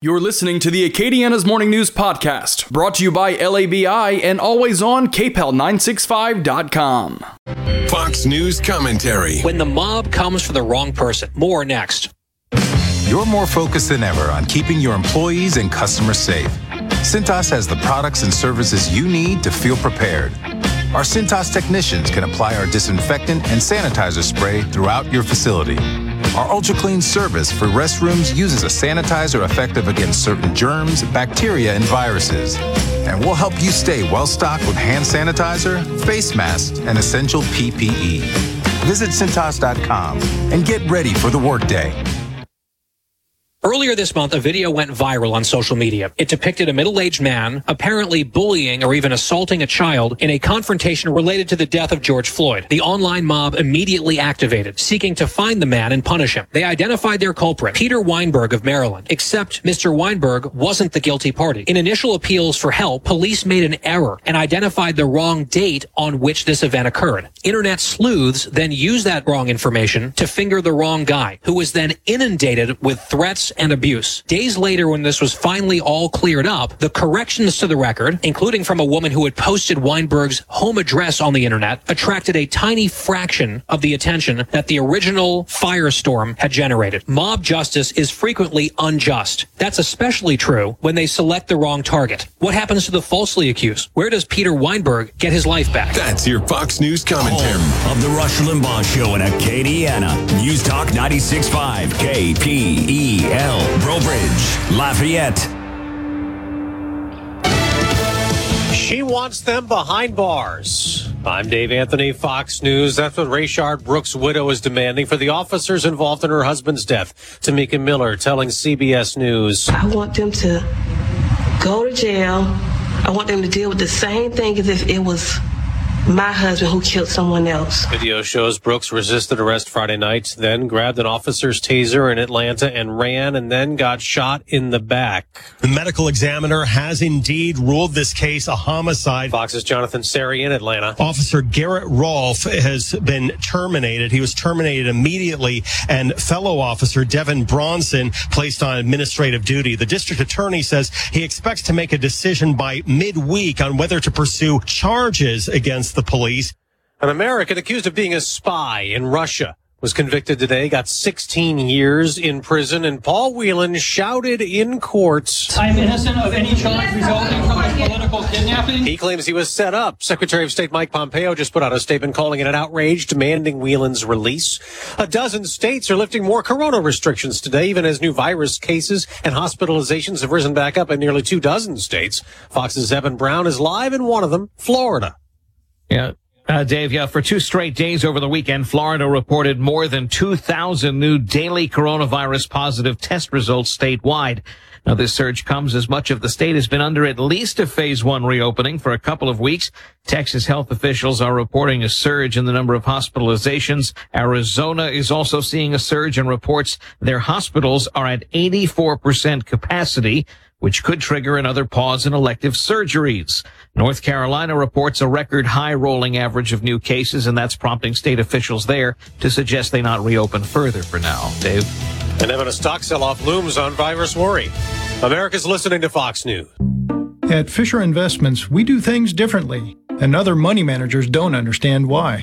You're listening to the Acadiana's Morning News Podcast, brought to you by LABI and always on KPEL965.com. Fox News commentary. When the mob comes for the wrong person. More next. You're more focused than ever on keeping your employees and customers safe. Cintas has the products and services you need to feel prepared. Our Cintas technicians can apply our disinfectant and sanitizer spray throughout your facility. Our Ultra Clean service for restrooms uses a sanitizer effective against certain germs, bacteria, and viruses. And we'll help you stay well stocked with hand sanitizer, face masks, and essential PPE. Visit Cintas.com and get ready for the workday. Earlier this month, a video went viral on social media. It depicted a middle-aged man apparently bullying or even assaulting a child in a confrontation related to the death of George Floyd. The online mob immediately activated, seeking to find the man and punish him. They identified their culprit, Peter Weinberg of Maryland, except Mr. Weinberg wasn't the guilty party. In initial appeals for help, police made an error and identified the wrong date on which this event occurred. Internet sleuths then used that wrong information to finger the wrong guy, who was then inundated with threats and abuse. Days later, when this was finally all cleared up, the corrections to the record, including from a woman who had posted Weinberg's home address on the internet, attracted a tiny fraction of the attention that the original firestorm had generated. Mob justice is frequently unjust. That's especially true when they select the wrong target. What happens to the falsely accused? Where does Peter Weinberg get his life back? That's your Fox News commentary. Home of the Rush Limbaugh Show in Acadiana. News Talk 96.5 KPEL. Brobridge, Lafayette. She wants them behind bars. I'm Dave Anthony, Fox News. That's what Rayshard Brooks' widow is demanding for the officers involved in her husband's death. Tomika Miller telling CBS News. I want them to go to jail. I want them to deal with the same thing as if it was my husband who killed someone else. Video shows Brooks resisted arrest Friday night, then grabbed an officer's taser in Atlanta and ran, and then got shot in the back. The medical examiner has indeed ruled this case a homicide. Fox's Jonathan Serrie in Atlanta. Officer Garrett Rolfe has been terminated. He was terminated immediately, and fellow officer Devin Brosnan placed on administrative duty. The district attorney says he expects to make a decision by midweek on whether to pursue charges against the police. An American accused of being a spy in Russia was convicted today, got 16 years in prison, and Paul Whelan shouted in court. I am innocent of any charge resulting from this political kidnapping. He claims he was set up. Secretary of State Mike Pompeo just put out a statement calling it an outrage, demanding Whelan's release. A dozen states are lifting more corona restrictions today, even as new virus cases and hospitalizations have risen back up in nearly two dozen states. Fox's Evan Brown is live in one of them, Florida. Yeah. Uh, Dave, yeah, for two straight days over the weekend, Florida reported more than 2,000 new daily coronavirus positive test results statewide. Now, this surge comes as much of the state has been under at least a phase one reopening for a couple of weeks. Texas health officials are reporting a surge in the number of hospitalizations. Arizona is also seeing a surge and reports their hospitals are at 84% capacity which could trigger another pause in elective surgeries. North Carolina reports a record high rolling average of new cases, and that's prompting state officials there to suggest they not reopen further for now. Dave? And even a stock sell-off looms on virus worry. America's listening to Fox News. At Fisher Investments, we do things differently, and other money managers don't understand why.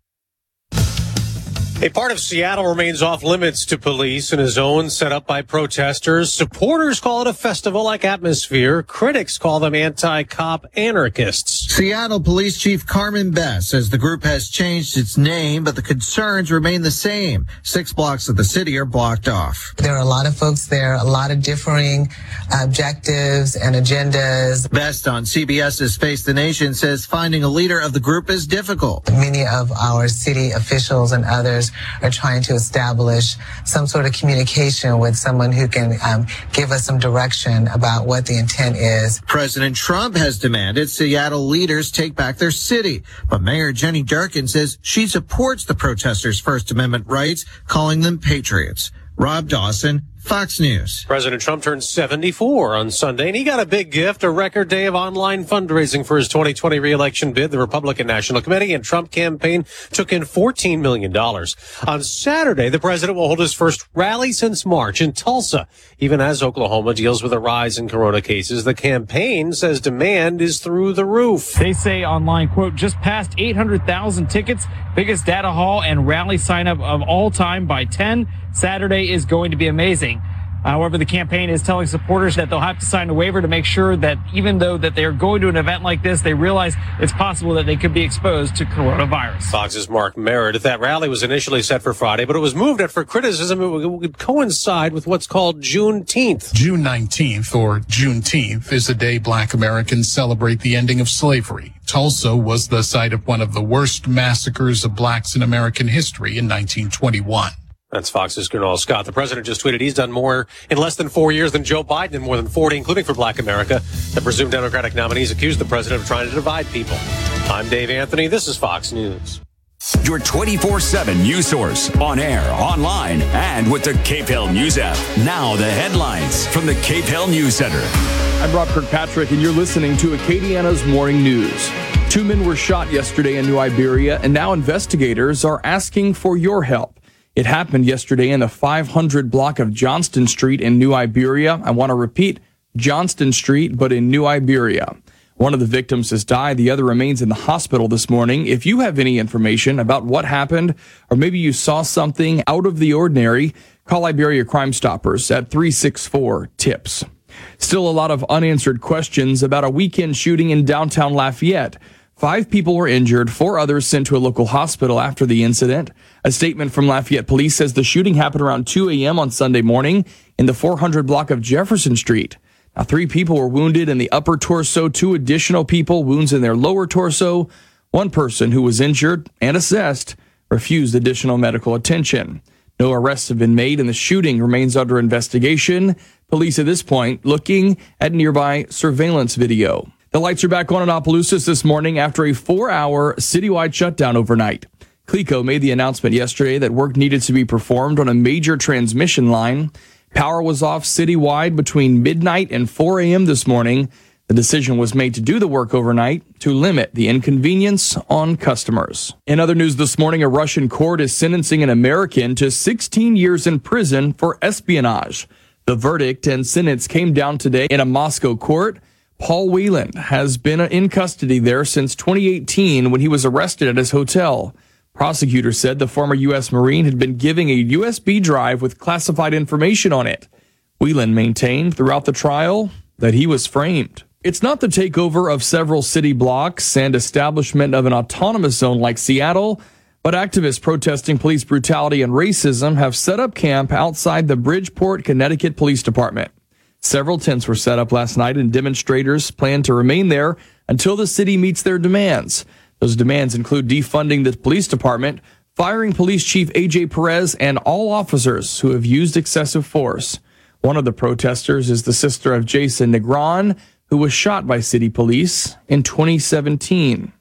A part of Seattle remains off limits to police in a zone set up by protesters. Supporters call it a festival like atmosphere. Critics call them anti-cop anarchists. Seattle Police Chief Carmen Best says the group has changed its name, but the concerns remain the same. Six blocks of the city are blocked off. There are a lot of folks there, a lot of differing objectives and agendas. Best on CBS's Face the Nation says finding a leader of the group is difficult. Many of our city officials and others are trying to establish some sort of communication with someone who can um, give us some direction about what the intent is. President Trump has demanded Seattle leaders take back their city, but Mayor Jenny Durkan says she supports the protesters' First Amendment rights, calling them patriots. Rob Dawson, Fox News. President Trump turned 74 on Sunday, and he got a big gift, a record day of online fundraising for his 2020 reelection bid. The Republican National Committee and Trump campaign took in $14 million. On Saturday, the president will hold his first rally since March in Tulsa. Even as Oklahoma deals with a rise in corona cases, the campaign says demand is through the roof. They say online, quote, just passed 800,000 tickets, biggest data haul and rally sign up of all time by 10. Saturday is going to be amazing. However, the campaign is telling supporters that they'll have to sign a waiver to make sure that even though that they're going to an event like this, they realize it's possible that they could be exposed to coronavirus. Fox's Mark Meredith. That rally was initially set for Friday, but it was moved after criticism. It would coincide with what's called Juneteenth. June 19th, or Juneteenth, is the day black Americans celebrate the ending of slavery. Tulsa was the site of one of the worst massacres of blacks in American history in 1921. That's Fox's Gernal Scott. The president just tweeted he's done more in less than four years than Joe Biden in more than 40, including for black America. The presumed Democratic nominees accused the president of trying to divide people. I'm Dave Anthony. This is Fox News. Your 24 7 news source on air, online, and with the KPEL News app. Now, the headlines from the KPEL News Center. I'm Rob Kirkpatrick, and you're listening to Acadiana's Morning News. Two men were shot yesterday in New Iberia, and now investigators are asking for your help. It happened yesterday in the 500 block of Johnston Street in New Iberia. I want to repeat Johnston Street, but in New Iberia. One of the victims has died. The other remains in the hospital this morning. If you have any information about what happened, or maybe you saw something out of the ordinary, call Iberia Crime Stoppers at 364 TIPS. Still a lot of unanswered questions about a weekend shooting in downtown Lafayette. Five people were injured, four others sent to a local hospital after the incident. A statement from Lafayette police says the shooting happened around 2 a.m. on Sunday morning in the 400 block of Jefferson Street. Now, three people were wounded in the upper torso, two additional people wounds in their lower torso. One person who was injured and assessed refused additional medical attention. No arrests have been made and the shooting remains under investigation. Police at this point looking at nearby surveillance video. The lights are back on in Opelousas this morning after a four hour citywide shutdown overnight. CLECO made the announcement yesterday that work needed to be performed on a major transmission line. Power was off citywide between midnight and 4 a.m. this morning. The decision was made to do the work overnight to limit the inconvenience on customers. In other news this morning, a Russian court is sentencing an American to 16 years in prison for espionage. The verdict and sentence came down today in a Moscow court. Paul Whelan has been in custody there since 2018 when he was arrested at his hotel. Prosecutors said the former U.S. Marine had been giving a USB drive with classified information on it. Whelan maintained throughout the trial that he was framed. It's not the takeover of several city blocks and establishment of an autonomous zone like Seattle, but activists protesting police brutality and racism have set up camp outside the Bridgeport, Connecticut Police Department. Several tents were set up last night and demonstrators plan to remain there until the city meets their demands. Those demands include defunding the police department, firing police chief AJ Perez and all officers who have used excessive force. One of the protesters is the sister of Jason Negron, who was shot by city police in 2017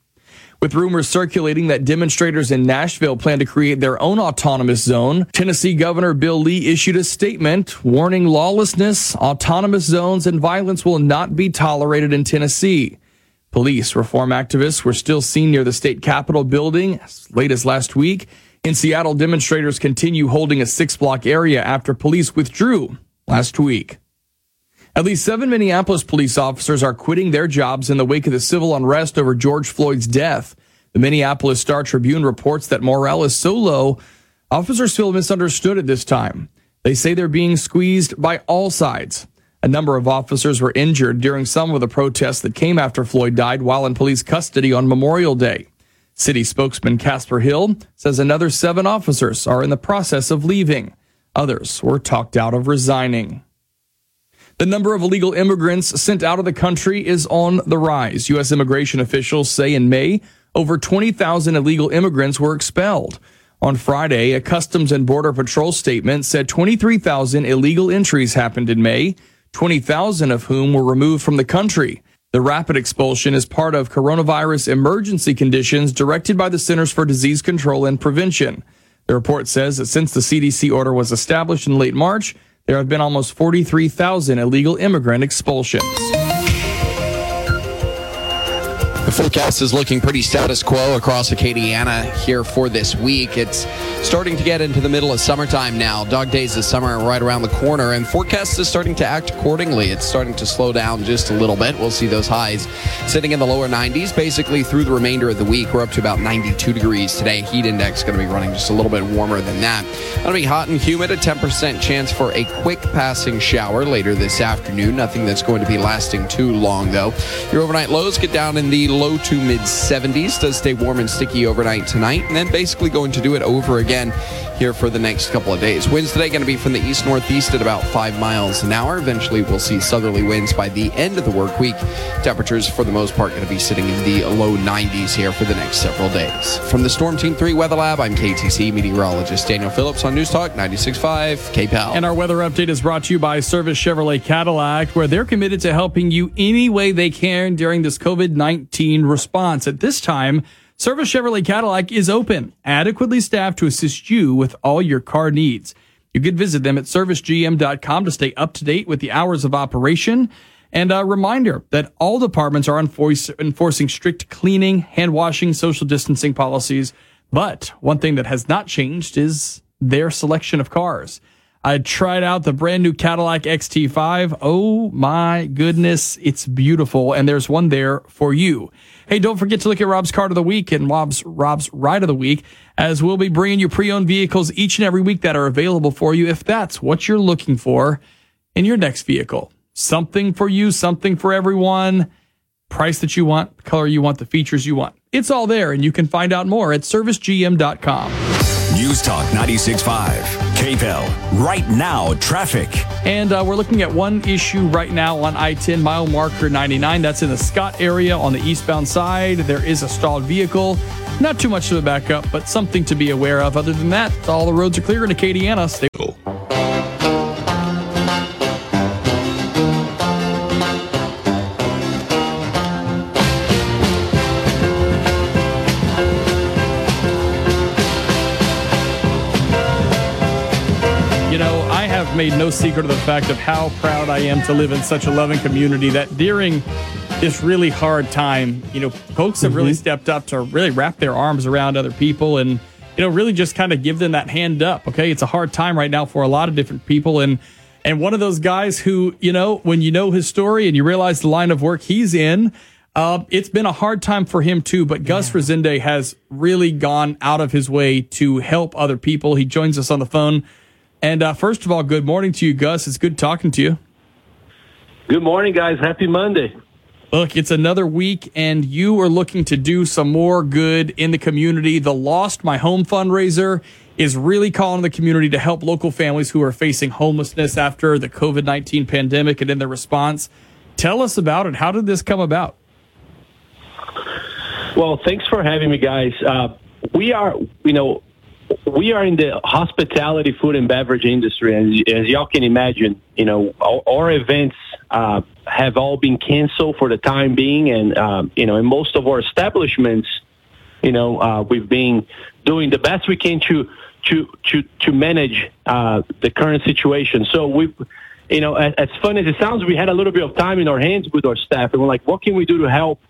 with rumors circulating that demonstrators in Nashville plan to create their own autonomous zone. Tennessee Governor Bill Lee issued a statement warning lawlessness, autonomous zones, and violence will not be tolerated in Tennessee. Police reform activists were still seen near the state capitol building as late as last week. In Seattle, demonstrators continue holding a six block area after police withdrew last week. At least seven Minneapolis police officers are quitting their jobs in the wake of the civil unrest over George Floyd's death. The Minneapolis Star Tribune reports that morale is so low, officers feel misunderstood at this time. They say they're being squeezed by all sides. A number of officers were injured during some of the protests that came after Floyd died while in police custody on Memorial Day. City spokesman Casper Hill says another seven officers are in the process of leaving. Others were talked out of resigning. The number of illegal immigrants sent out of the country is on the rise. U.S. immigration officials say in May, over 20,000 illegal immigrants were expelled. On Friday, a Customs and Border Patrol statement said 23,000 illegal entries happened in May, 20,000 of whom were removed from the country. The rapid expulsion is part of coronavirus emergency conditions directed by the Centers for Disease Control and Prevention. The report says that since the CDC order was established in late March, there have been almost 43,000 illegal immigrant expulsions. Forecast is looking pretty status quo across Acadiana here for this week. It's starting to get into the middle of summertime now. Dog days of summer are right around the corner, and forecast is starting to act accordingly. It's starting to slow down just a little bit. We'll see those highs sitting in the lower 90s basically through the remainder of the week. We're up to about 92 degrees today. Heat index is going to be running just a little bit warmer than that. Going to be hot and humid. A 10% chance for a quick passing shower later this afternoon. Nothing that's going to be lasting too long, though. Your overnight lows get down in the low to mid 70s. Does stay warm and sticky overnight tonight, and then basically going to do it over again here for the next couple of days. Winds today going to be from the east northeast at about five miles an hour. Eventually, we'll see southerly winds by the end of the work week. Temperatures, for the most part, going to be sitting in the low 90s here for the next several days. From the Storm Team 3 Weather Lab, I'm KATC meteorologist Daniel Phillips on News Talk 96.5 KPEL. And our weather update is brought to you by Service Chevrolet Cadillac, where they're committed to helping you any way they can during this COVID 19 response. At this time, Service Chevrolet Cadillac is open, adequately staffed to assist you with all your car needs. You can visit them at servicegm.com to stay up to date with the hours of operation. And a reminder that all departments are enforce, enforcing strict cleaning, hand washing, social distancing policies. But one thing that has not changed is their selection of cars. I tried out the brand new Cadillac XT5. Oh my goodness, it's beautiful. And there's one there for you. Hey, don't forget to look at Rob's Card of the Week and Rob's, Rob's Ride of the Week, as we'll be bringing you pre-owned vehicles each and every week that are available for you if that's what you're looking for in your next vehicle. Something for you, something for everyone, price that you want, color you want, the features you want. It's all there, and you can find out more at servicegm.com. News Talk 96.5, KPEL. Right now, traffic. And uh, we're looking at one issue right now on I 10 mile marker 99. That's in the Scott area on the eastbound side. There is a stalled vehicle. Not too much of a backup, but something to be aware of. Other than that, all the roads are clear in Acadiana. Stay have made no secret of the fact of how proud I am to live in such a loving community that during this really hard time, you know, folks have really stepped up to really wrap their arms around other people and, you know, really just kind of give them that hand up. Okay. It's a hard time right now for a lot of different people. And, and one of those guys who, you know, when you know his story and you realize the line of work he's in, uh, it's been a hard time for him too, but Gus Rezende has really gone out of his way to help other people. He joins us on the phone. And uh, first of all, good morning to you, Gus. It's good talking to you. Good morning, guys. Happy Monday. Look, it's another week, and you are looking to do some more good in the community. The Lost My Home fundraiser is really calling the community to help local families who are facing homelessness after the COVID 19 pandemic and in their response. Tell us about it. How did this come about? Well, thanks for having me, guys. Uh, we are, you know, we are in the hospitality, food, and beverage industry, and as y'all can imagine, you know, our, our events uh, have all been canceled for the time being, and um, you know, in most of our establishments, you know, uh, we've been doing the best we can to to to to manage uh, the current situation. So we, you know, as, as fun as it sounds, we had a little bit of time in our hands with our staff, and we're like, what can we do to help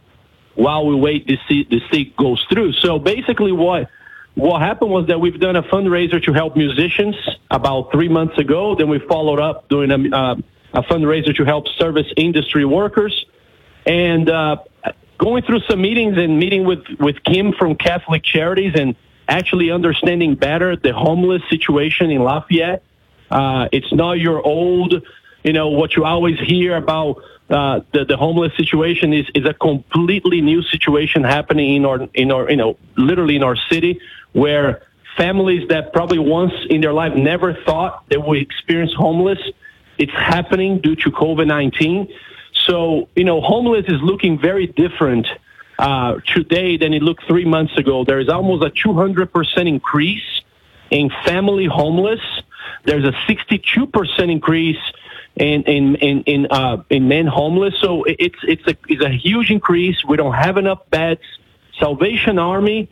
while we wait this this thing goes through? So basically, what what happened was that we've done a fundraiser to help musicians about three months ago. Then we followed up doing a, uh, a fundraiser to help service industry workers, and uh, going through some meetings and meeting with with Kim from Catholic Charities and actually understanding better the homeless situation in Lafayette. Uh, it's not your old you know, what you always hear about uh, the, the homeless situation is, is a completely new situation happening in our, in our, you know, literally in our city where families that probably once in their life never thought they would experience homeless, it's happening due to COVID-19. So, you know, homeless is looking very different uh, today than it looked three months ago. There is almost a 200% increase in family homeless. There's a 62% increase in in in in, uh, in men homeless. So it's it's a it's a huge increase. We don't have enough beds. Salvation Army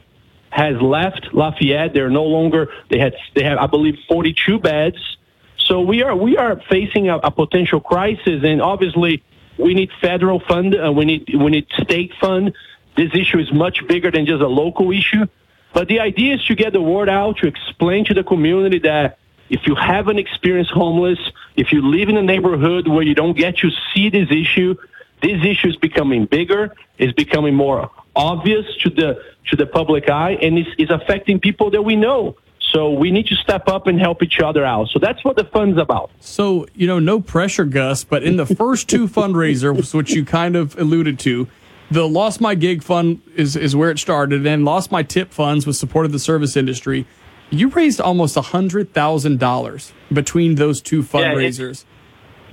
has left Lafayette. They're no longer they had they have I believe 42 beds. So we are we are facing a, a potential crisis, and obviously we need federal fund. Uh, we need we need state fund. This issue is much bigger than just a local issue. But the idea is to get the word out, to explain to the community that if you haven't experienced homeless, if you live in a neighborhood where you don't get to see this issue, this issue is becoming bigger, is becoming more obvious to the to the public eye, and is, is affecting people that we know. So we need to step up and help each other out. So that's what the fund's about. So, you know, no pressure, Gus, but in the first two fundraisers, which you kind of alluded to, the Lost My Gig Fund is, is where it started, and Lost My Tip Funds was supported the service industry. You raised almost a hundred thousand dollars between those two fundraisers.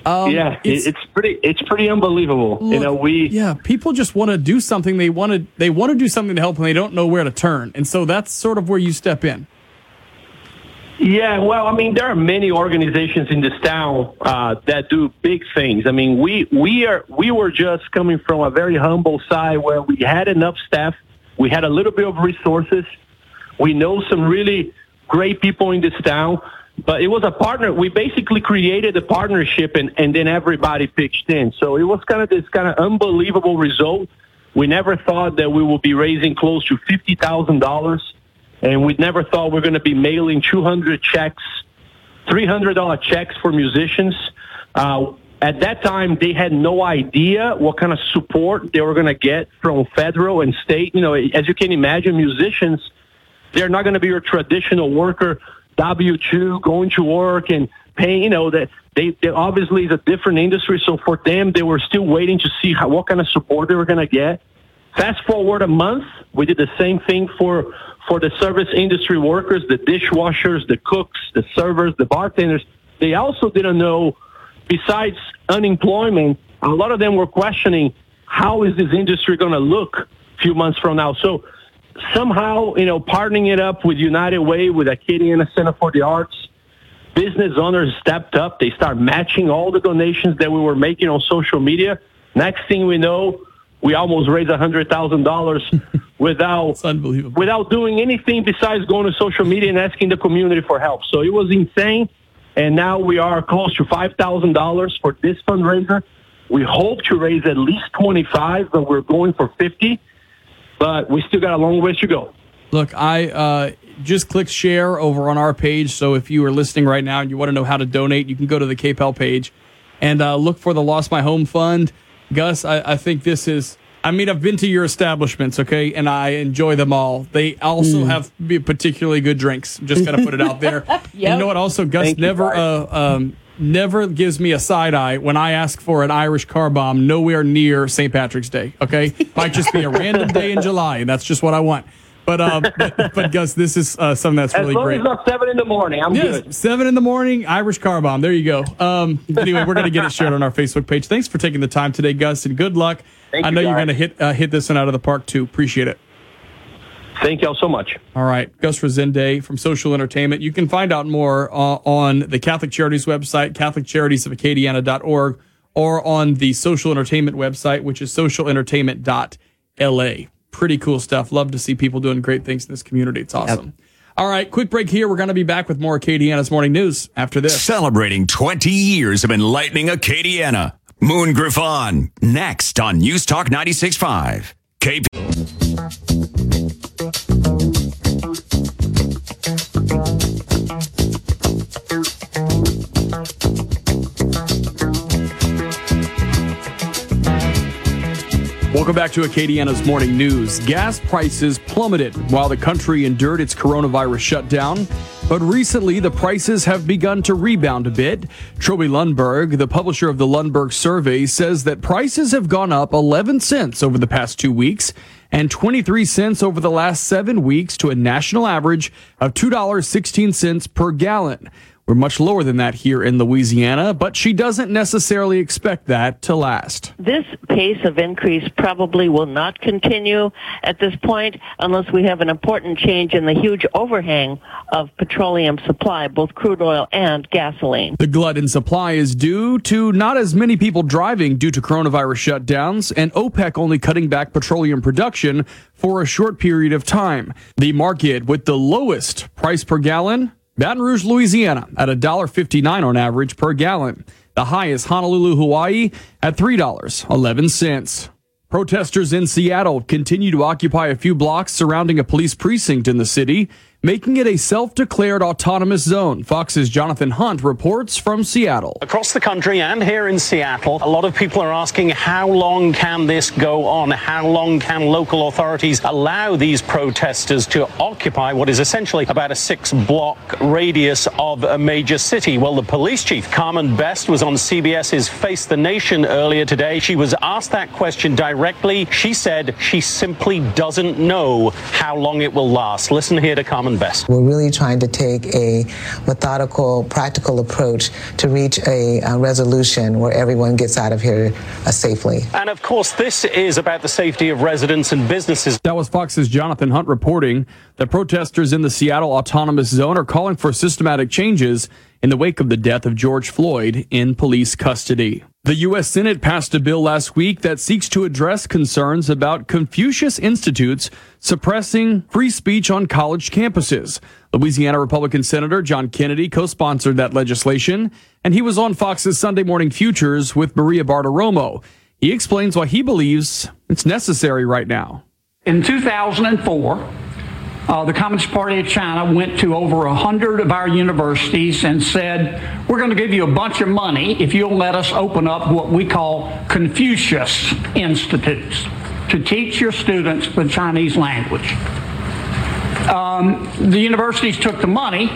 Yeah, um, yeah it's, it's, pretty it's pretty unbelievable. Look, you know, we yeah, people just want to do something. They want to they want to do something to help, and they don't know where to turn. And so that's sort of where you step in. Yeah, well, I mean, there are many organizations in this town uh, that do big things. I mean, we we are we were just coming from a very humble side where we had enough staff, we had a little bit of resources, we know some really great people in this town, but it was a partner. We basically created a partnership, and and then everybody pitched in. So it was kind of this kind of unbelievable result. We never thought that we would be raising close to fifty thousand dollars and we never thought we are going to be mailing 200 checks, $300 checks for musicians. Uh, at that time, they had no idea what kind of support they were going to get from federal and state. You know, as you can imagine, musicians, they're not going to be your traditional worker, W-2, going to work and paying, you know, that they, they obviously is a different industry. So for them, they were still waiting to see how, what kind of support they were going to get. Fast forward a month, we did the same thing for for the service industry workers, the dishwashers, the cooks, the servers, the bartenders. They also didn't know, besides unemployment, a lot of them were questioning how is this industry going to look a few months from now. So somehow, you know, partnering it up with United Way, with Acadiana Center for the Arts, business owners stepped up. They start matching all the donations that we were making on social media. Next thing we know, we almost raised a hundred thousand dollars without without doing anything besides going to social media and asking the community for help. So it was insane. And now we are close to five thousand dollars for this fundraiser. We hope to raise at least twenty five, but we're going for fifty. But we still got a long ways to go. Look, I uh, just click share over on our page. So if you are listening right now and you want to know how to donate, you can go to the KPEL page and uh, look for the Lost My Home Fund. Gus, I, I, think this is. I mean, I've been to your establishments, okay, and I enjoy them all. They also mm. have particularly good drinks. Just gotta put it out there. yep. You know what? Also, Gus Thank never, uh, um, never gives me a side eye when I ask for an Irish car bomb nowhere near St. Patrick's Day. Okay, might just be a random day in July. And that's just what I want. But, um, but, but Gus, this is uh, something that's really great. As long as it's not seven in the morning, I'm yes, good. Seven in the morning, Irish car bomb. There you go. Um, anyway, we're going to get it shared on our Facebook page. Thanks for taking the time today, Gus, and good luck. Thank I know you, are going to hit uh, hit this one out of the park too. Appreciate it. Thank y'all so much. All right, Gus Rezende from Social Entertainment. You can find out more uh, on the Catholic Charities website, CatholicCharitiesOfAcadiana.org, or on the Social Entertainment website, which is socialentertainment.la pretty cool stuff. Love to see people doing great things in this community. It's awesome. Yep. All right, quick break here. We're going to be back with more Acadiana's morning news after this. Celebrating 20 years of enlightening Acadiana. Moon Griffon, next on News Talk 96.5. KP. Welcome back to Acadiana's Morning News. Gas prices plummeted while the country endured its coronavirus shutdown. But recently the prices have begun to rebound a bit. Trilby Lundberg, the publisher of the Lundberg survey, says that prices have gone up 11 cents over the past two weeks and 23 cents over the last seven weeks to a national average of $2.16 per gallon. We're much lower than that here in Louisiana, but she doesn't necessarily expect that to last. This pace of increase probably will not continue at this point unless we have an important change in the huge overhang of petroleum supply, both crude oil and gasoline. The glut in supply is due to not as many people driving due to coronavirus shutdowns and OPEC only cutting back petroleum production for a short period of time. The market with the lowest price per gallon Baton Rouge, Louisiana at $1.59 on average per gallon. The highest Honolulu, Hawaii at $3.11. Protesters in Seattle continue to occupy a few blocks surrounding a police precinct in the city making it a self-declared autonomous zone. Fox's Jonathan Hunt reports from Seattle. Across the country and here in Seattle, a lot of people are asking how long can this go on? How long can local authorities allow these protesters to occupy what is essentially about a six-block radius of a major city? Well, the police chief, Carmen Best, was on CBS's Face the Nation earlier today. She was asked that question directly. She said she simply doesn't know how long it will last. Listen here to Carmen Best. We're really trying to take a methodical, practical approach to reach a, a resolution where everyone gets out of here uh, safely. And of course, this is about the safety of residents and businesses. That was Fox's Jonathan Hunt reporting that protesters in the Seattle Autonomous Zone are calling for systematic changes in the wake of the death of George Floyd in police custody. The U.S. Senate passed a bill last week that seeks to address concerns about Confucius Institutes suppressing free speech on college campuses. Louisiana Republican Senator John Kennedy co-sponsored that legislation, and he was on Fox's Sunday Morning Futures with Maria Bartiromo. He explains why he believes it's necessary right now. In 2004, uh, the Communist Party of China went to over 100 of our universities and said, We're going to give you a bunch of money if you'll let us open up what we call Confucius Institutes to teach your students the Chinese language. Um, the universities took the money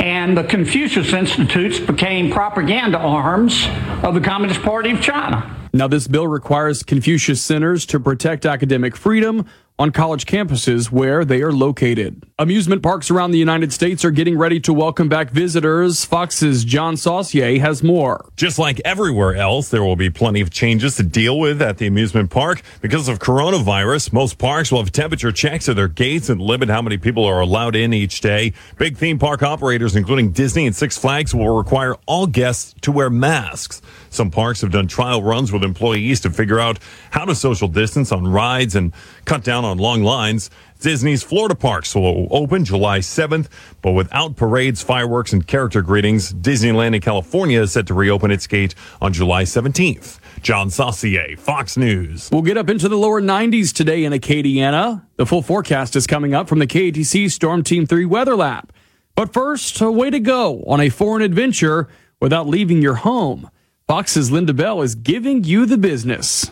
and the Confucius Institutes became propaganda arms of the Communist Party of China. Now, this bill requires Confucius centers to protect academic freedom on college campuses where they are located. Amusement parks around the United States are getting ready to welcome back visitors. Fox's John Saucier has more. Just like everywhere else, there will be plenty of changes to deal with at the amusement park. Because of coronavirus, most parks will have temperature checks at their gates and limit how many people are allowed in each day. Big theme park operators, including Disney and Six Flags, will require all guests to wear masks. Some parks have done trial runs with employees to figure out how to social distance on rides and cut down on long lines. Disney's Florida parks will open July 7th, but without parades, fireworks, and character greetings. Disneyland in California is set to reopen its gate on July 17th. John Saucier, Fox News. We'll get up into the lower 90s today in Acadiana. The full forecast is coming up from the KATC Storm Team 3 Weather Lab. But first, a way to go on a foreign adventure without leaving your home. Fox's Linda Bell is giving you the business.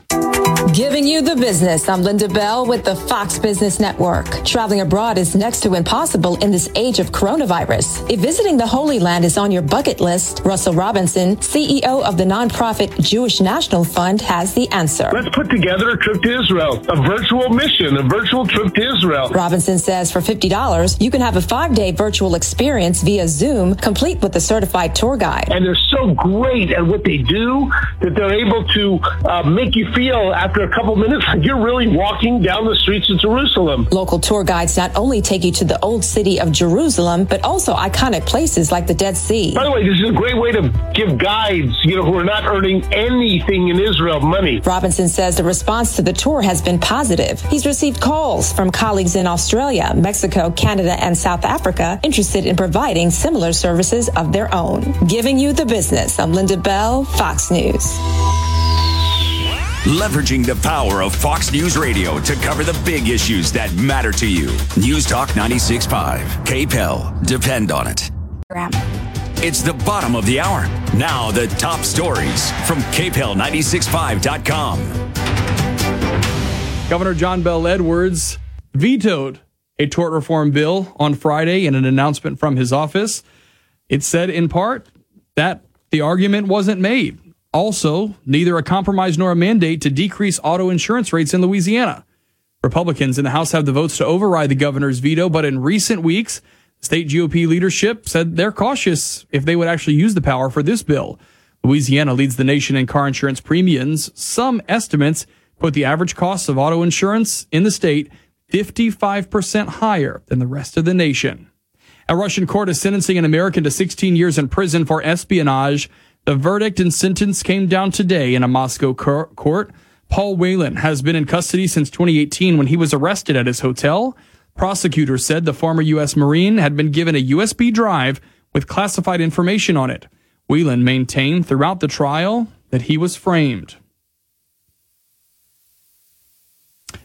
Giving you the business. I'm Linda Bell with the Fox Business Network. Traveling abroad is next to impossible in this age of coronavirus. If visiting the Holy Land is on your bucket list, Russell Robinson, CEO of the nonprofit Jewish National Fund, has the answer. Let's put together a trip to Israel, a virtual mission, a virtual trip to Israel. Robinson says for $50, you can have a five day virtual experience via Zoom, complete with a certified tour guide. And they're so great at what they do that they're able to uh, make you feel after a couple minutes you're really walking down the streets of Jerusalem. Local tour guides not only take you to the old city of Jerusalem, but also iconic places like the Dead Sea. By the way, this is a great way to give guides, you know, who are not earning anything in Israel money. Robinson says the response to the tour has been positive. He's received calls from colleagues in Australia, Mexico, Canada, and South Africa interested in providing similar services of their own. Giving you the business. I'm Linda Bell, Fox News. Leveraging the power of Fox News Radio to cover the big issues that matter to you. News Talk 96.5. KPEL. Depend on it. It's the bottom of the hour. Now, the top stories from KPEL965.com. Governor John Bell Edwards vetoed a tort reform bill on Friday in an announcement from his office. It said in part that the argument wasn't made. Also, neither a compromise nor a mandate to decrease auto insurance rates in Louisiana. Republicans in the House have the votes to override the governor's veto, but in recent weeks, state GOP leadership said they're cautious if they would actually use the power for this bill. Louisiana leads the nation in car insurance premiums. Some estimates put the average cost of auto insurance in the state 55% higher than the rest of the nation. A Russian court is sentencing an American to 16 years in prison for espionage. The verdict and sentence came down today in a Moscow court. Paul Whelan has been in custody since 2018 when he was arrested at his hotel. Prosecutors said the former U.S. Marine had been given a USB drive with classified information on it. Whelan maintained throughout the trial that he was framed.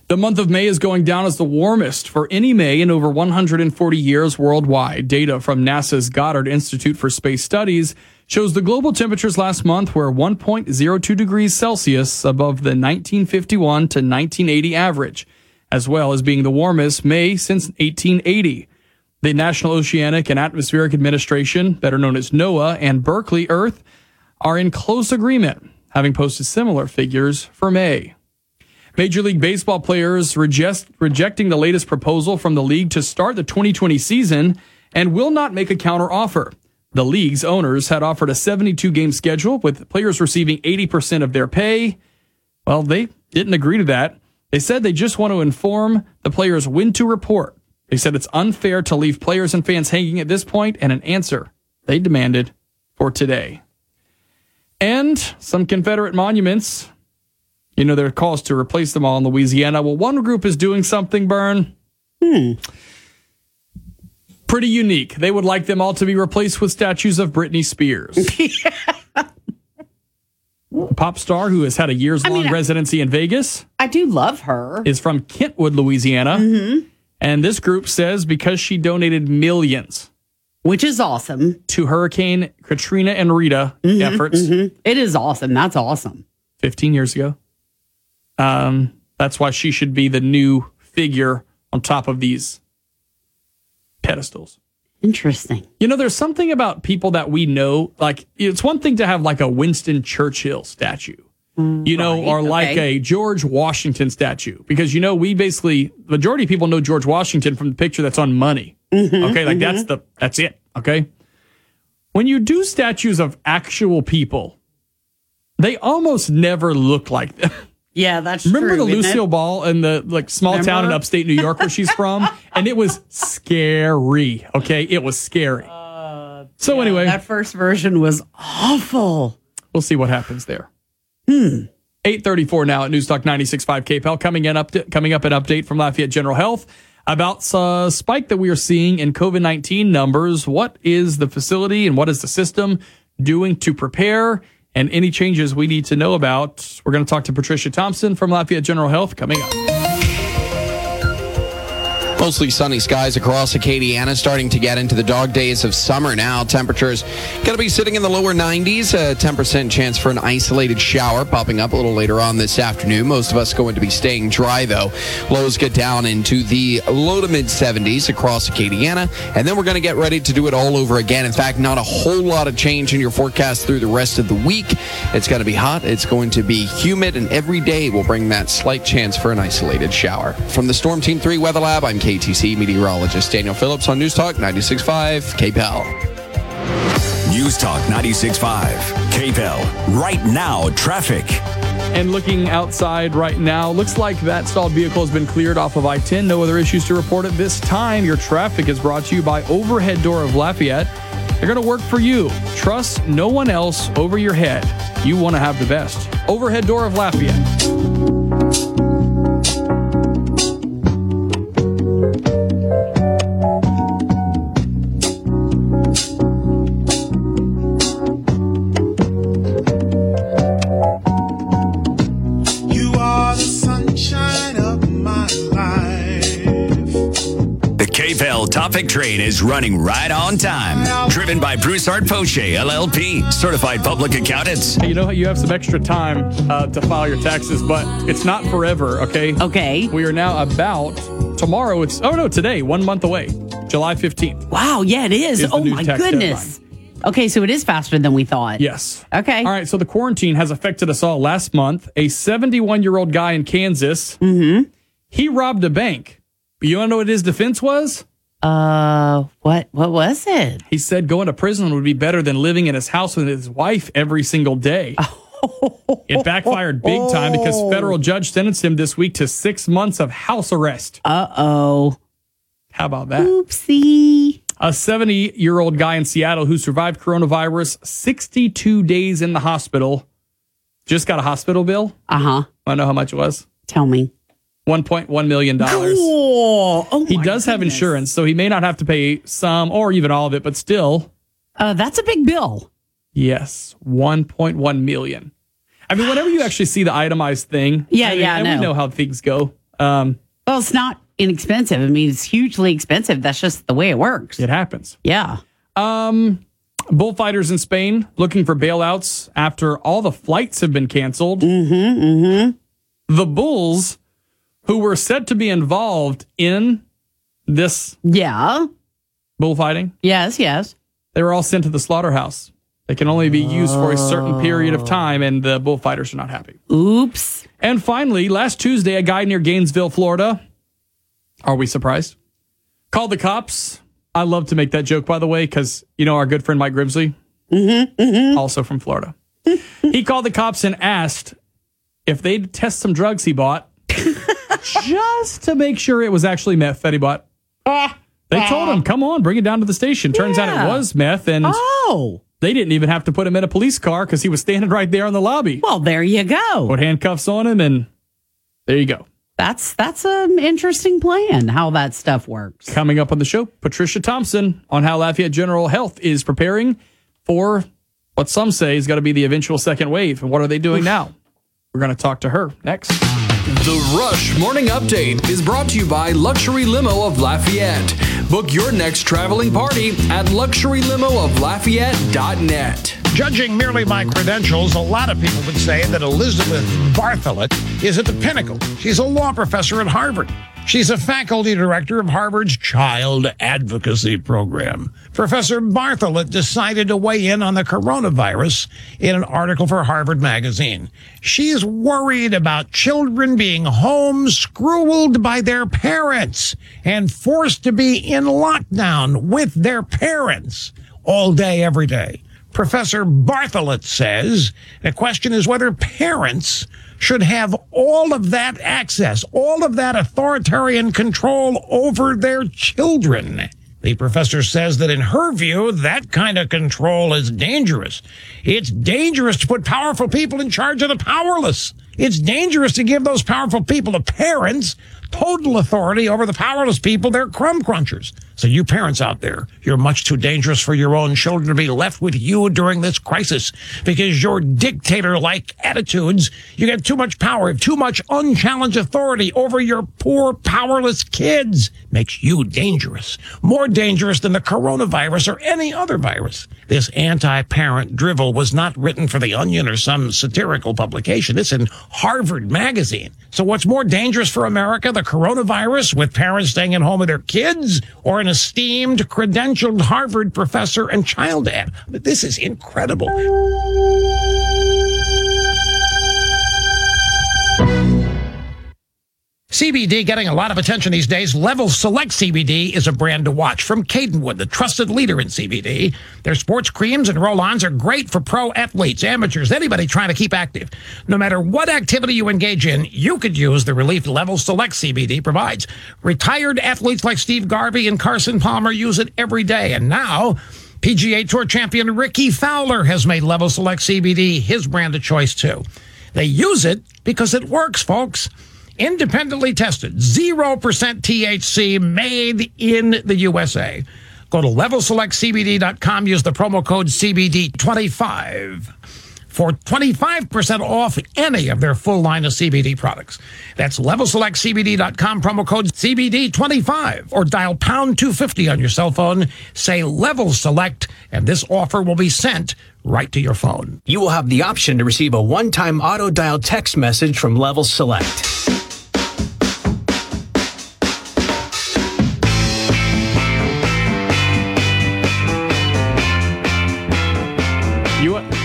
The month of May is going down as the warmest for any May in over 140 years worldwide. Data from NASA's Goddard Institute for Space Studies shows the global temperatures last month were 1.02 degrees Celsius above the 1951 to 1980 average, as well as being the warmest May since 1880. The National Oceanic and Atmospheric Administration, better known as NOAA, and Berkeley Earth are in close agreement, having posted similar figures for May. Major League Baseball players reject, rejecting the latest proposal from the league to start the 2020 season and will not make a counteroffer. The league's owners had offered a 72 game schedule with players receiving 80% of their pay. Well, they didn't agree to that. They said they just want to inform the players when to report. They said it's unfair to leave players and fans hanging at this point and an answer they demanded for today. And some Confederate monuments you know, there are calls to replace them all in Louisiana. Well, one group is doing something, Burn. Hmm. Pretty unique. They would like them all to be replaced with statues of Britney Spears. Pop star who has had a years long I mean, residency in Vegas. I do love her. Is from Kentwood, Louisiana. Mm-hmm. And this group says because she donated millions, which is awesome, to Hurricane Katrina and Rita mm-hmm, efforts. Mm-hmm. It is awesome. That's awesome. 15 years ago. Um, that's why she should be the new figure on top of these pedestals. Interesting. You know, there's something about people that we know. Like, it's one thing to have like a Winston Churchill statue, mm, you know, right, or like okay. a George Washington statue, because you know we basically majority of people know George Washington from the picture that's on money. Mm-hmm, okay, like mm-hmm. that's the that's it. Okay, when you do statues of actual people, they almost never look like them. Yeah, that's true. Remember true, the Lucille it? Ball in the like small Remember? town in upstate New York where she's from, and it was scary. Okay, it was scary. Uh, so yeah, anyway, that first version was awful. We'll see what happens there. Hmm. 834 now at News Newstalk 96.5 KPEL. Coming, in up coming up an update from Lafayette General Health about a spike that we are seeing in COVID-19 numbers. What is the facility and what is the system doing to prepare? And any changes we need to know about. We're going to talk to Patricia Thompson from Lafayette General Health coming up. Mostly sunny skies across Acadiana, starting to get into the dog days of summer now. Temperatures going to be sitting in the lower 90s. A 10% chance for an isolated shower popping up a little later on this afternoon. Most of us going to be staying dry though. Lows get down into the low to mid 70s across Acadiana, and then we're going to get ready to do it all over again. In fact, not a whole lot of change in your forecast through the rest of the week. It's going to be hot. It's going to be humid, and every day will bring that slight chance for an isolated shower. From the Storm Team 3 Weather Lab, I'm Kate. KATC meteorologist Daniel Phillips on News Talk 96.5 KPEL. News Talk 96.5 KPEL. Right now, traffic. And looking outside right now, looks like that stalled vehicle has been cleared off of I 10. No other issues to report at this time. Your traffic is brought to you by Overhead Door of Lafayette. They're going to work for you. Trust no one else over your head. You want to have the best. Overhead Door of Lafayette. Topic train is running right on time. Driven by Bruce Broussard Poche LLP, certified public accountants. You know, how you have some extra time uh, to file your taxes, but it's not forever, okay? Okay. We are now about tomorrow. It's oh no, today, one month away, July fifteenth. Wow, yeah, it is. Is oh my tax goodness. Okay, so it is faster than we thought. Yes. Okay. All right. So the quarantine has affected us all. Last month, a 71 year old guy in Kansas, Mm-hmm. he robbed a bank. But you want to know what his defense was? Uh, what what was it? He said going to prison would be better than living in his house with his wife every single day. it backfired big time because federal judge sentenced him this week to six months of house arrest. Uh oh. How about that? Oopsie. A 70 year old guy in Seattle who survived coronavirus 62 days in the hospital just got a hospital bill. Uh huh. I know how much it was. Tell me. $1.1 million. Cool. Oh he my does have insurance, so he may not have to pay some or even all of it, but still, Uh, that's a big bill. yes, 1.1 million. I mean, whenever you actually see the itemized thing, Yeah, I mean, yeah, and we know. know how things go. Um, Well, it's not inexpensive. I mean, it's hugely expensive. That's just the way it works. it happens. Yeah. Um, bullfighters in Spain looking for bailouts after all the flights have been canceled. Mm-hmm. Mm-hmm. The bulls, who were said to be involved in this Yeah. bullfighting, Yes. Yes. they were all sent to the slaughterhouse. They can only be used for a certain period of time, and the bullfighters are not happy. Oops. And finally, last Tuesday, a guy near Gainesville, Florida, are we surprised? Called the cops. I love to make that joke, by the way, because you know our good friend Mike Grimsley, Mm-hmm. also from Florida. he called the cops and asked if they'd test some drugs he bought, just to make sure it was actually meth that he bought. They told him, "Come on, bring it down to the station." Turns out it was meth, and Oh. they didn't even have to put him in a police car because he was standing right there in the lobby. Well, there you go. Put handcuffs on him, and there you go. That's that's an interesting plan. How that stuff works. Coming up on the show, Patricia Thompson on how Lafayette General Health is preparing for what some say is going to be the eventual second wave. And what are they doing now? We're going to talk to her next. The Rush Morning Update is brought to you by Luxury Limo of Lafayette. Book your next traveling party at luxurylimo.lafayette.net. Judging merely by credentials, a lot of people would say that Elizabeth Bartholet is at the pinnacle. She's a law professor at Harvard. She's a faculty director of Harvard's Child Advocacy Program. Professor Bartholet decided to weigh in on the coronavirus in an article for Harvard Magazine. She's worried about children being homeschooled by their parents and forced to be in lockdown with their parents all day, every day. Professor Bartholet says the question is whether parents should have all of that access, all of that authoritarian control over their children. The professor says that in her view, that kind of control is dangerous. It's dangerous to put powerful people in charge of the powerless. It's dangerous to give those powerful people, the parents, total authority over the powerless people, they're crumb crunchers. So you parents out there, you're much too dangerous for your own children to be left with you during this crisis because your dictator-like attitudes, you get too much power, too much unchallenged authority over your poor, powerless kids makes you dangerous. More dangerous than the coronavirus or any other virus. This anti-parent drivel was not written for The Onion or some satirical publication. It's in Harvard Magazine. So what's more dangerous for America, the coronavirus with parents staying at home with their kids or an esteemed, credentialed Harvard professor and child ad? But this is incredible. CBD getting a lot of attention these days. Level Select CBD is a brand to watch from Cadenwood, the trusted leader in CBD. Their sports creams and roll-ons are great for pro athletes, amateurs, anybody trying to keep active. No matter what activity you engage in, you could use the relief Level Select CBD provides. Retired athletes like Steve Garvey and Carson Palmer use it every day, and now PGA Tour champion Rickie Fowler has made Level Select CBD his brand of choice too. They use it because it works, folks independently tested, 0% THC, made in the USA. Go to levelselectcbd.com, use the promo code CBD25 for 25% off any of their full line of CBD products. That's levelselectcbd.com, promo code CBD25, or dial pound 250 on your cell phone, say Level Select, and this offer will be sent right to your phone. You will have the option to receive a one-time auto dial text message from Level Select.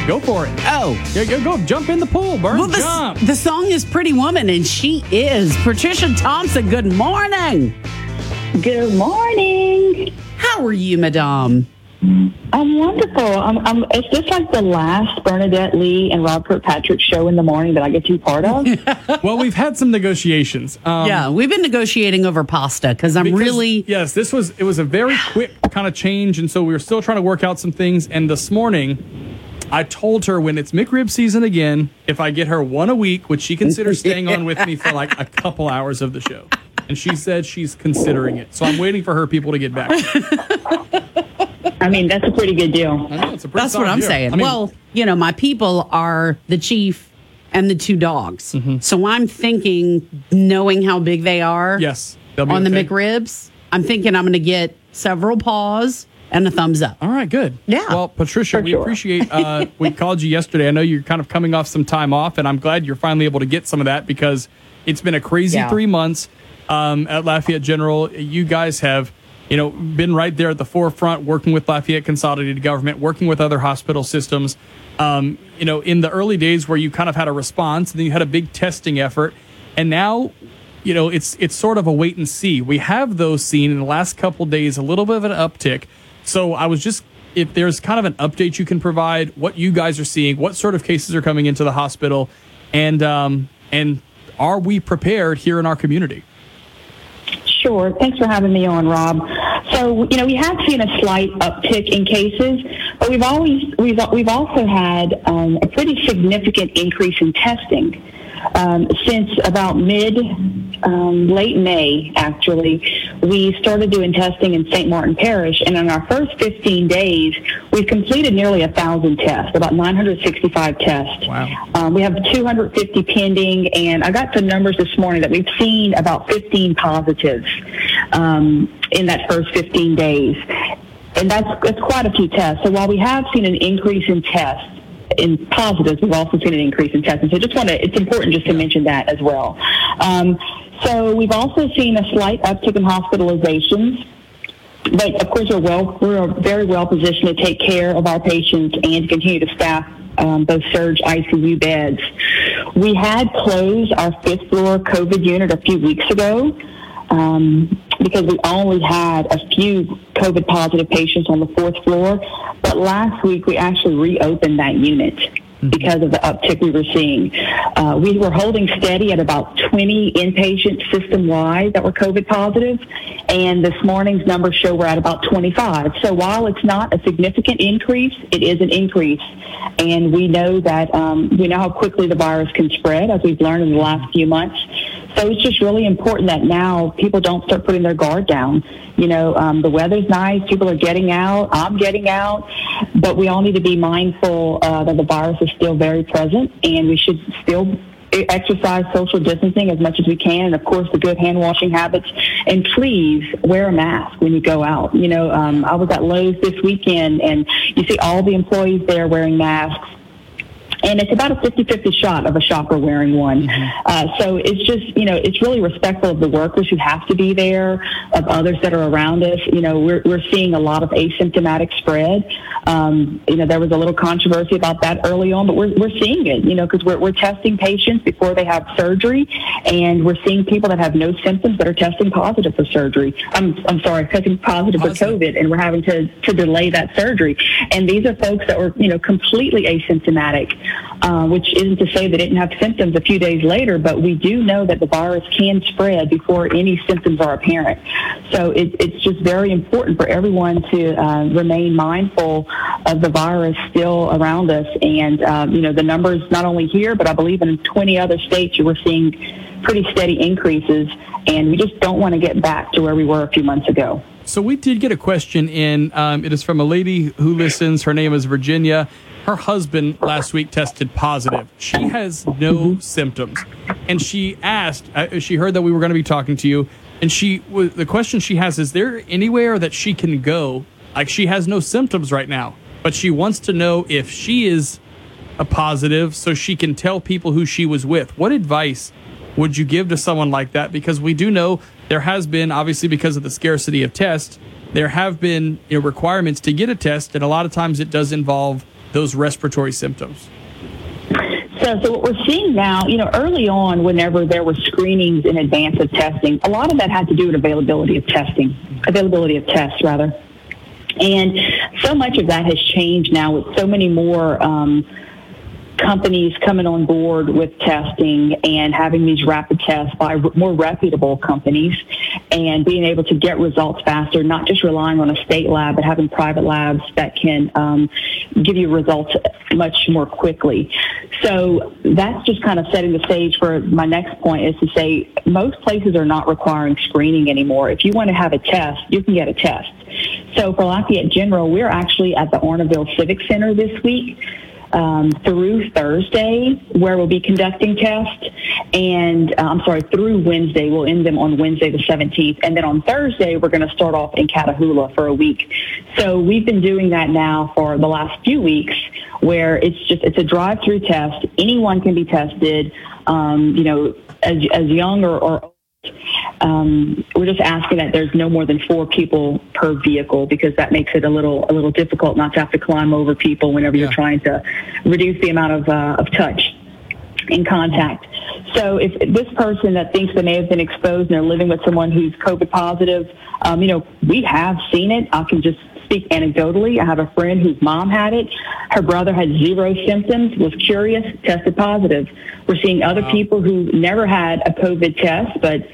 Go for it. Oh. Yeah, go, go. Jump in the pool, Bert. Well, the, Jump. the song is Pretty Woman, and she is. Patricia Thompson, good morning. Good morning. How are you, madame? I'm wonderful. I'm, I'm, it's just like the last Bernadette Lee and Rob Kirkpatrick show in the morning that I get to be part of. well, we've had some negotiations. Um, yeah, we've been negotiating over pasta because I'm because, really. yes. This was it was a very quick kind of change, and so we were still trying to work out some things. And this morning, I told her when it's McRib season again, if I get her one a week, would she consider staying on with me for like a couple hours of the show? And she said she's considering it. So I'm waiting for her people to get back. I mean, that's a pretty good deal. I know, it's a pretty That's what I'm deal. saying. I mean, well, you know, my people are the chief and the two dogs. Mm-hmm. So I'm thinking, knowing how big they are, yes, they'll on the okay. McRibs, I'm thinking I'm going to get several paws and a thumbs up. All right, good. Yeah. Well, Patricia, we appreciate. Uh, we called you yesterday. I know you're kind of coming off some time off, and I'm glad you're finally able to get some of that because it's been a crazy Yeah. three months um, at Lafayette General. You guys have, you know, been right there at the forefront, working with Lafayette Consolidated Government, working with other hospital systems. Um, you know, in the early days where you kind of had a response, and then you had a big testing effort, and now you know, it's it's sort of a wait and see. We have those seen in the last couple days, a little bit of an uptick. So I was just if there's kind of an update you can provide, what you guys are seeing, what sort of cases are coming into the hospital, and um, and are we prepared here in our community? Sure. Thanks for having me on, Rob. So, you know, we have seen a slight uptick in cases, but we've always we've we've also had um, a pretty significant increase in testing um, since about mid um, late May. Actually, we started doing testing in St. Martin Parish, and in our first 15 days, we've completed nearly a thousand tests, about 965 tests. Wow. Um, we have 250 pending, and I got some numbers this morning that we've seen about 15 positives um, in that first 15 days. And that's, that's quite a few tests. So while we have seen an increase in tests, in positives, we've also seen an increase in testing. So just want to, it's important just to mention that as well. Um, so we've also seen a slight uptick in hospitalizations. But of course, we're well, we're very well positioned to take care of our patients and continue to staff um, those surge ICU beds. We had closed our fifth floor COVID unit a few weeks ago um, because we only had a few COVID positive patients on the fourth floor. But last week we actually reopened that unit because of the uptick we were seeing. Uh, we were holding steady at about 20 inpatient system wide that were COVID positive, and this morning's numbers show we're at about 25. So while it's not a significant increase, it is an increase, and we know that um, we know how quickly the virus can spread, as we've learned in the last few months. So it's just really important that now people don't start putting their guard down. You know, um, the weather's nice, people are getting out, I'm getting out, but we all need to be mindful uh, that the virus is still very present and we should still exercise social distancing as much as we can and of course the good hand washing habits. And please wear a mask when you go out. You know um, i was at lowes this weekend and you see all the employees there wearing masks and it's about a 50-50 shot of a shopper wearing one. Uh, so it's just, you know, it's really respectful of the workers who have to be there, of others that are around us. You know, we're, we're seeing a lot of asymptomatic spread. Um, you know, there was a little controversy about that early on, but we're, we're seeing it, you know, because we're, we're testing patients before they have surgery, and we're seeing people that have no symptoms that are testing positive for surgery. I'm, I'm sorry, testing positive for COVID, and we're having to, to delay that surgery. And these are folks that were, you know, completely asymptomatic uh, which isn't to say they didn't have symptoms a few days later, but we do know that the virus can spread before any symptoms are apparent. So it, it's just very important for everyone to uh, remain mindful of the virus still around us. And, um, you know, the numbers not only here, but I believe in 20 other states, we're seeing pretty steady increases. And we just don't want to get back to where we were a few months ago. So we did get a question in. Um, it is from a lady who listens. Her name is Virginia. Her husband last week tested positive. She has no symptoms, and she asked. Uh, she heard that we were going to be talking to you, and she w- the question she has is: There anywhere that she can go? Like she has no symptoms right now, but she wants to know if she is a positive, so she can tell people who she was with. What advice would you give to someone like that? Because we do know there has been, obviously, because of the scarcity of tests, there have been you know, requirements to get a test, and a lot of times it does involve those respiratory symptoms? So, so what we're seeing now, you know, early on, whenever there were screenings in advance of testing, a lot of that had to do with availability of testing, availability of tests rather. And so much of that has changed now with so many more um, companies coming on board with testing and having these rapid tests by more reputable companies and being able to get results faster, not just relying on a state lab, but having private labs that can um, give you results much more quickly. So that's just kind of setting the stage for my next point is to say most places are not requiring screening anymore. If you want to have a test, you can get a test. So for Lafayette General, we're actually at the Arnaudville Civic Center this week um, through Thursday, where we'll be conducting tests, and uh, I'm sorry, through Wednesday. We'll end them on Wednesday the 17th, and then on Thursday we're going to start off in Catahoula for a week. So we've been doing that now for the last few weeks, where it's just it's a drive-through test. Anyone can be tested. Um, you know, as as young or, or um, we're just asking that there's no more than four people per vehicle because that makes it a little a little difficult not to have to climb over people whenever you're trying to reduce the amount of uh, of touch in contact. So if this person that thinks they may have been exposed and they're living with someone who's COVID positive, um, you know, we have seen it. I can just speak anecdotally. I have a friend whose mom had it. Her brother had zero symptoms, was curious, tested positive. We're seeing other people who never had a COVID test, but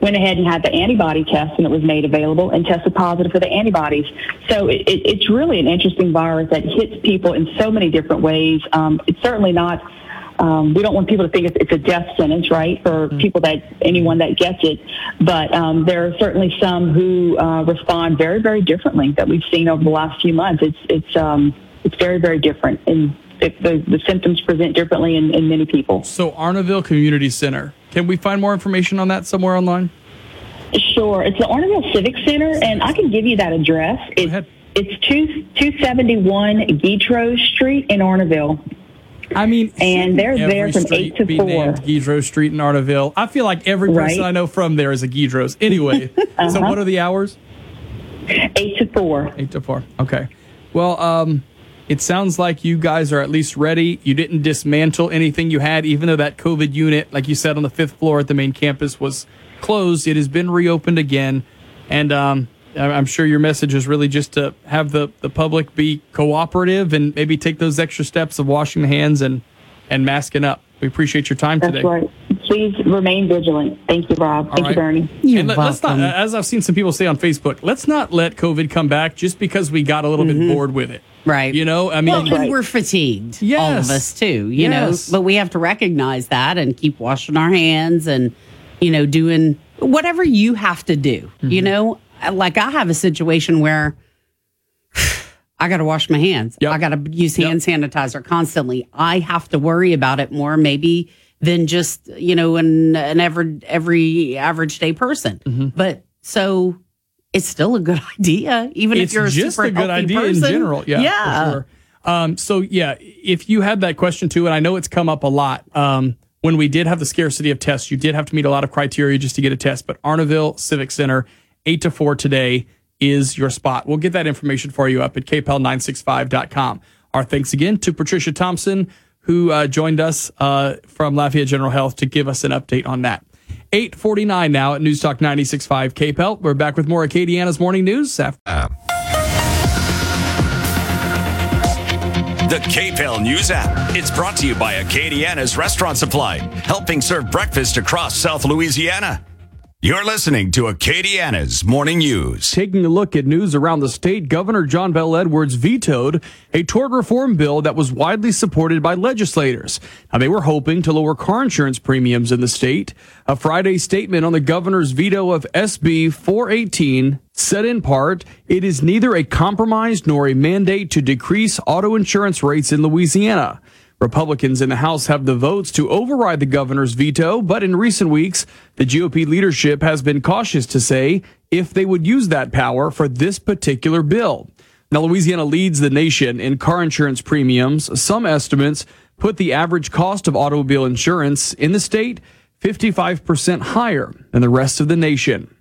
went ahead and had the antibody test when it was made available and tested positive for the antibodies. So it, it, it's really an interesting virus that hits people in so many different ways. Um, it's certainly not. Um, we don't want people to think it's, it's a death sentence, right, for people that anyone that gets it. But um, there are certainly some who uh, respond very, very differently that we've seen over the last few months. It's it's um, it's very, very different, and it, the, the symptoms present differently in, in many people. So Arnaudville Community Center. Can we find more information on that somewhere online? Sure. It's the Arnaudville Civic Center, and I can give you that address. It's, it's two, 271 Guitro Street in Arnaudville. I mean, and they're there from 8 to be 4. named Guidro Street in Arnaudville. I feel like every person Right. I know from there is a Guidros. Anyway, so Uh-huh. what are the hours? 8 to 4. 8 to 4. Okay. Well, um, it sounds like you guys are at least ready. You didn't dismantle anything you had, even though that COVID unit, like you said, on the fifth floor at the main campus was closed. It has been reopened again. And um, I- I'm sure your message is really just to have the, the public be cooperative and maybe take those extra steps of washing the hands and, and masking up. We appreciate your time That's today. right. Please remain vigilant. Thank you, Rob. Thank All you, right. Bernie. and let, us not, as I've seen some people say on Facebook, let's not let COVID come back just because we got a little bit bored with it. Right. You know, I mean, well, and we're fatigued. All of us too. You Yes. know, but we have to recognize that and keep washing our hands and you know doing whatever you have to do. You mm-hmm. know, like I have a situation where I got to wash my hands. I got to use hand sanitizer constantly. I have to worry about it more, maybe than just you know an an every every average day person. Mm-hmm. But so. It's still a good idea, even it's if you're a just super a good idea person. in general. Yeah, yeah. for sure. Um, so yeah, if you had that question too, and I know it's come up a lot. Um, when we did have the scarcity of tests, you did have to meet a lot of criteria just to get a test. But Arnaudville Civic Center, eight to four today is your spot. We'll get that information for you up at kpel965.com. Our thanks again to Patricia Thompson, who uh, joined us uh, from Lafayette General Health to give us an update on that. 849 now at News Talk 96.5 KPEL. We're back with more Acadiana's Morning News after. The KPEL News app. It's brought to you by Acadiana's Restaurant Supply, helping serve breakfast across South Louisiana. You're listening to Acadiana's Morning News. Taking a look at news around the state, Governor John Bell Edwards vetoed a tort reform bill that was widely supported by legislators. Now, they were hoping to lower car insurance premiums in the state. A Friday statement on the governor's veto of SB 418 said in part, it is neither a compromise nor a mandate to decrease auto insurance rates in Louisiana. Republicans in the House have the votes to override the governor's veto, but in recent weeks, the GOP leadership has been cautious to say if they would use that power for this particular bill. Now, Louisiana leads the nation in car insurance premiums. Some estimates put the average cost of automobile insurance in the state 55% higher than the rest of the nation.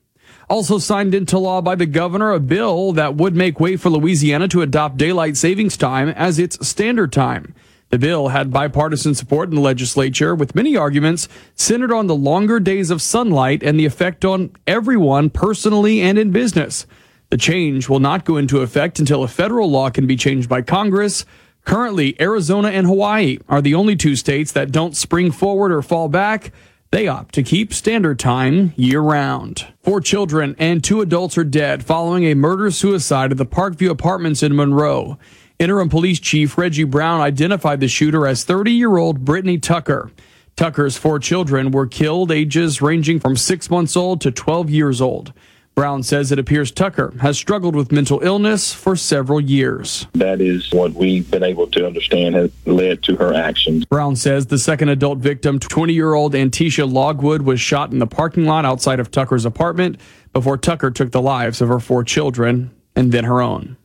Also signed into law by the governor a bill that would make way for Louisiana to adopt daylight savings time as its standard time. The bill had bipartisan support in the legislature, with many arguments centered on the longer days of sunlight and the effect on everyone personally and in business. The change will not go into effect until a federal law can be changed by Congress. Currently, Arizona and Hawaii are the only two states that don't spring forward or fall back. They opt to keep standard time year round. Four children and two adults are dead following a murder suicide at the Parkview Apartments in Monroe. Interim Police Chief Reggie Brown identified the shooter as 30 year old Brittany Tucker. Tucker's four children were killed, ages ranging from six months old to 12 years old. Brown says it appears Tucker has struggled with mental illness for several years. That is what we've been able to understand has led to her actions. Brown says the second adult victim, 20 year old Antisha Logwood, was shot in the parking lot outside of Tucker's apartment before Tucker took the lives of her four children and then her own.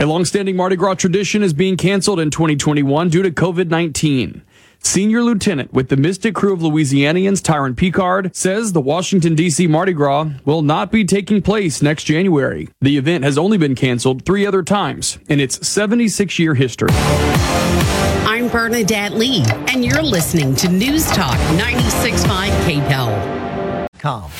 A longstanding Mardi Gras tradition is being canceled in 2021 due to COVID 19. Senior Lieutenant with the Mystick Krewe of Louisianians, Tyron Picard, says the Washington, D.C. Mardi Gras will not be taking place next January. The event has only been canceled three other times in its 76 year history. I'm Bernadette Lee, and you're listening to News Talk 96.5 KPEL. Com.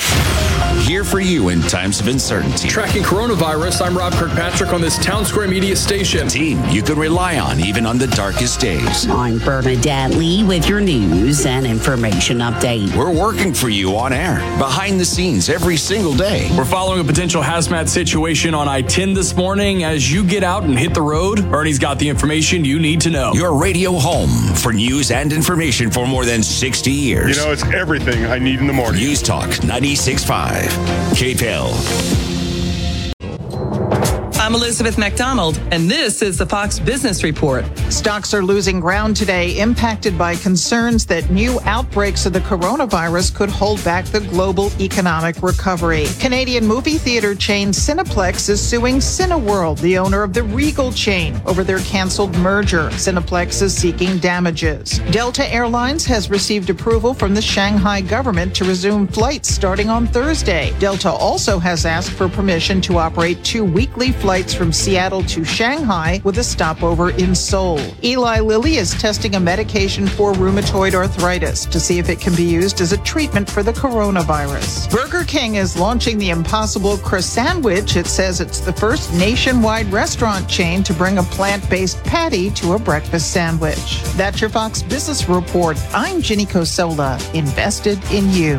Here for you in times of uncertainty. Tracking coronavirus, I'm Rob Kirkpatrick on this Town Square Media station. Team you can rely on even on the darkest days. I'm Bernadette Lee with your news and information update. We're working for you on air, behind the scenes every single day. We're following a potential hazmat situation on I 10 this morning. As you get out and hit the road, Ernie's got the information you need to know. Your radio home for news and information for more than 60 years. You know, it's everything I need in the morning. News Talk 96.5. KPEL. I'm Elizabeth McDonald, and this is the Fox Business Report. Stocks are losing ground today, impacted by concerns that new outbreaks of the coronavirus could hold back the global economic recovery. Canadian movie theater chain Cineplex is suing Cineworld, the owner of the Regal chain, over their canceled merger. Cineplex is seeking damages. Delta Airlines has received approval from the Shanghai government to resume flights starting on Thursday. Delta also has asked for permission to operate two weekly flights flights from Seattle to Shanghai with a stopover in Seoul. Eli Lilly is testing a medication for rheumatoid arthritis to see if it can be used as a treatment for the coronavirus. Burger King is launching the Impossible Croissantwich. It says it's the first nationwide restaurant chain to bring a plant-based patty to a breakfast sandwich. That's your Fox Business Report. I'm Ginny Cosola, invested in you.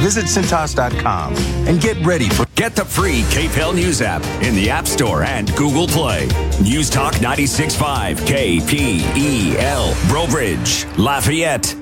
Visit Cintas.com and get ready for. Get the free KPEL News app in the App Store and Google Play. News Talk 96.5 KPEL. Brobridge, Lafayette.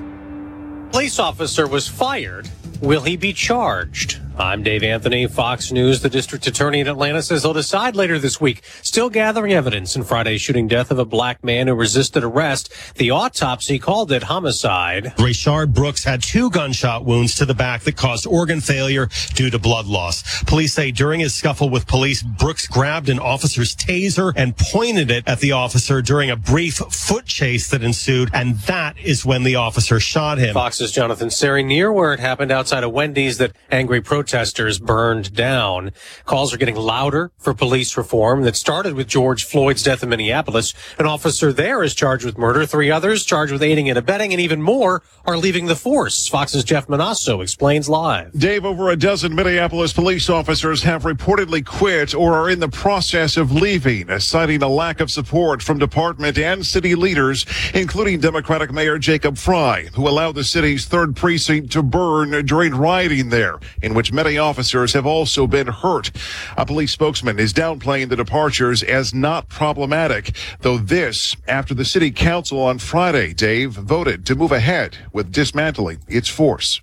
Police officer was fired. Will he be charged? I'm Dave Anthony, Fox News. The district attorney in Atlanta says they'll decide later this week. Still gathering evidence in Friday's shooting death of a black man who resisted arrest. The autopsy called it homicide. Rayshard Brooks had two gunshot wounds to the back that caused organ failure due to blood loss. Police say during his scuffle with police, Brooks grabbed an officer's taser and pointed it at the officer during a brief foot chase that ensued. And that is when the officer shot him. Fox's Jonathan Serrie near where it happened outside of Wendy's that angry protesters protesters burned down. Calls are getting louder for police reform that started with George Floyd's death in Minneapolis. An officer there is charged with murder. Three others charged with aiding and abetting, and even more are leaving the force. Fox's Jeff Monosso explains live. Dave, over a dozen Minneapolis police officers have reportedly quit or are in the process of leaving, citing a lack of support from department and city leaders, including Democratic Mayor Jacob Frey, who allowed the city's third precinct to burn during rioting there, in which many officers have also been hurt. A police spokesman is downplaying the departures as not problematic, though this after the city council on Friday, Dave, voted to move ahead with dismantling its force.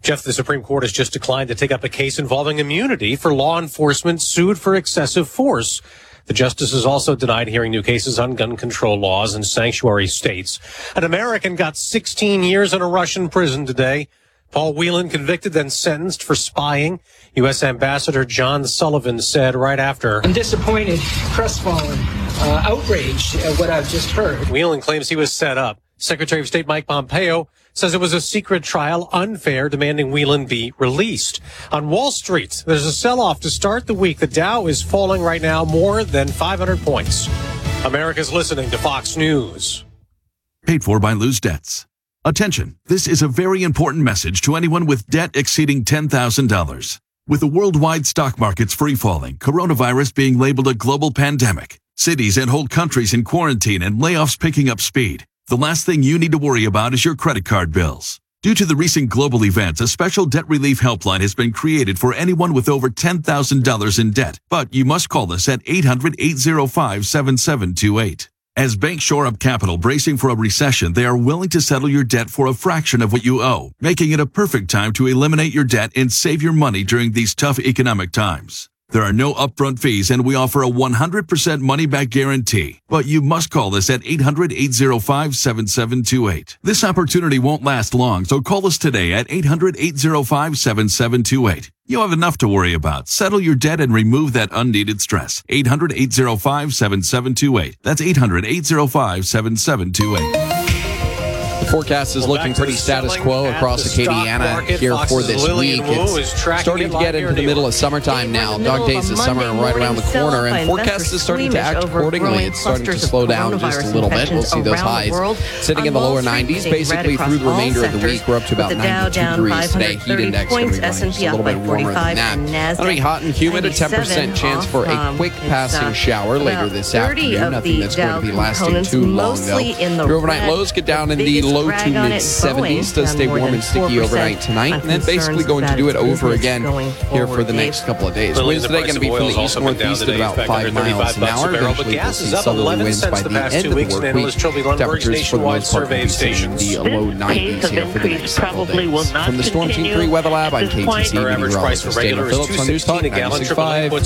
Jeff, the Supreme Court has just declined to take up a case involving immunity for law enforcement sued for excessive force. The justices also denied hearing new cases on gun control laws in sanctuary states. An American got 16 years in a Russian prison today. Paul Whelan convicted then sentenced for spying. U.S. Ambassador John Sullivan said right after. I'm disappointed, crestfallen, uh, outraged at what I've just heard. Whelan claims he was set up. Secretary of State Mike Pompeo says it was a secret trial, unfair, demanding Whelan be released. On Wall Street, there's a sell-off to start the week. The Dow is falling right now more than 500 points. America's listening to Fox News. Paid for by Lose Debts. Attention, this is a very important message to anyone with debt exceeding $10,000. With the worldwide stock markets free falling, coronavirus being labeled a global pandemic, cities and whole countries in quarantine and layoffs picking up speed, the last thing you need to worry about is your credit card bills. Due to the recent global events, a special debt relief helpline has been created for anyone with over $10,000 in debt, but you must call us at 800-805-7728. As banks shore up capital bracing for a recession, they are willing to settle your debt for a fraction of what you owe, making it a perfect time to eliminate your debt and save your money during these tough economic times. There are no upfront fees and we offer a 100% money back guarantee. But you must call us at 800-805-7728. This opportunity won't last long, so call us today at 800-805-7728. You have enough to worry about. Settle your debt and remove that unneeded stress. 800-805-7728. That's 800-805-7728. The forecast is Well, looking pretty status quo across Acadiana here for this Lillian week. It's starting to get into the middle of summertime now. Dog days of summer are right around the corner, and forecast is starting to act accordingly. It's starting to slow down just a little bit. We'll see those highs sitting in the lower 90s, basically through the remainder of the week. We're up to about 92 degrees today. Heat index going to be running just a little bit warmer 45, than that. It'll be hot and humid, a 10% chance for a quick um, passing uh, shower later this afternoon. Nothing that's going to be lasting too long, though. Your overnight lows get down in the low to on mid it, 70s. Boeing, Does stay warm and sticky overnight tonight, and then basically going to do it over again here for the next Dave? couple of days. Lillian, Winds today going to be from the east also been down northeast at about 5 miles an hour. barrel, but Eventually, we'll see is up southerly 11 winds cents by the the end two of the weeks in work analyst week. Trilby Lundberg's Temperatures for the most part survey will be staying in the low 90s here for the next couple probably days. From the Storm Team 3 Weather Lab, I'm at. KATC Our average price meteorologist for Dana regular is Phillips on News Talk a gallon. 96.5 puts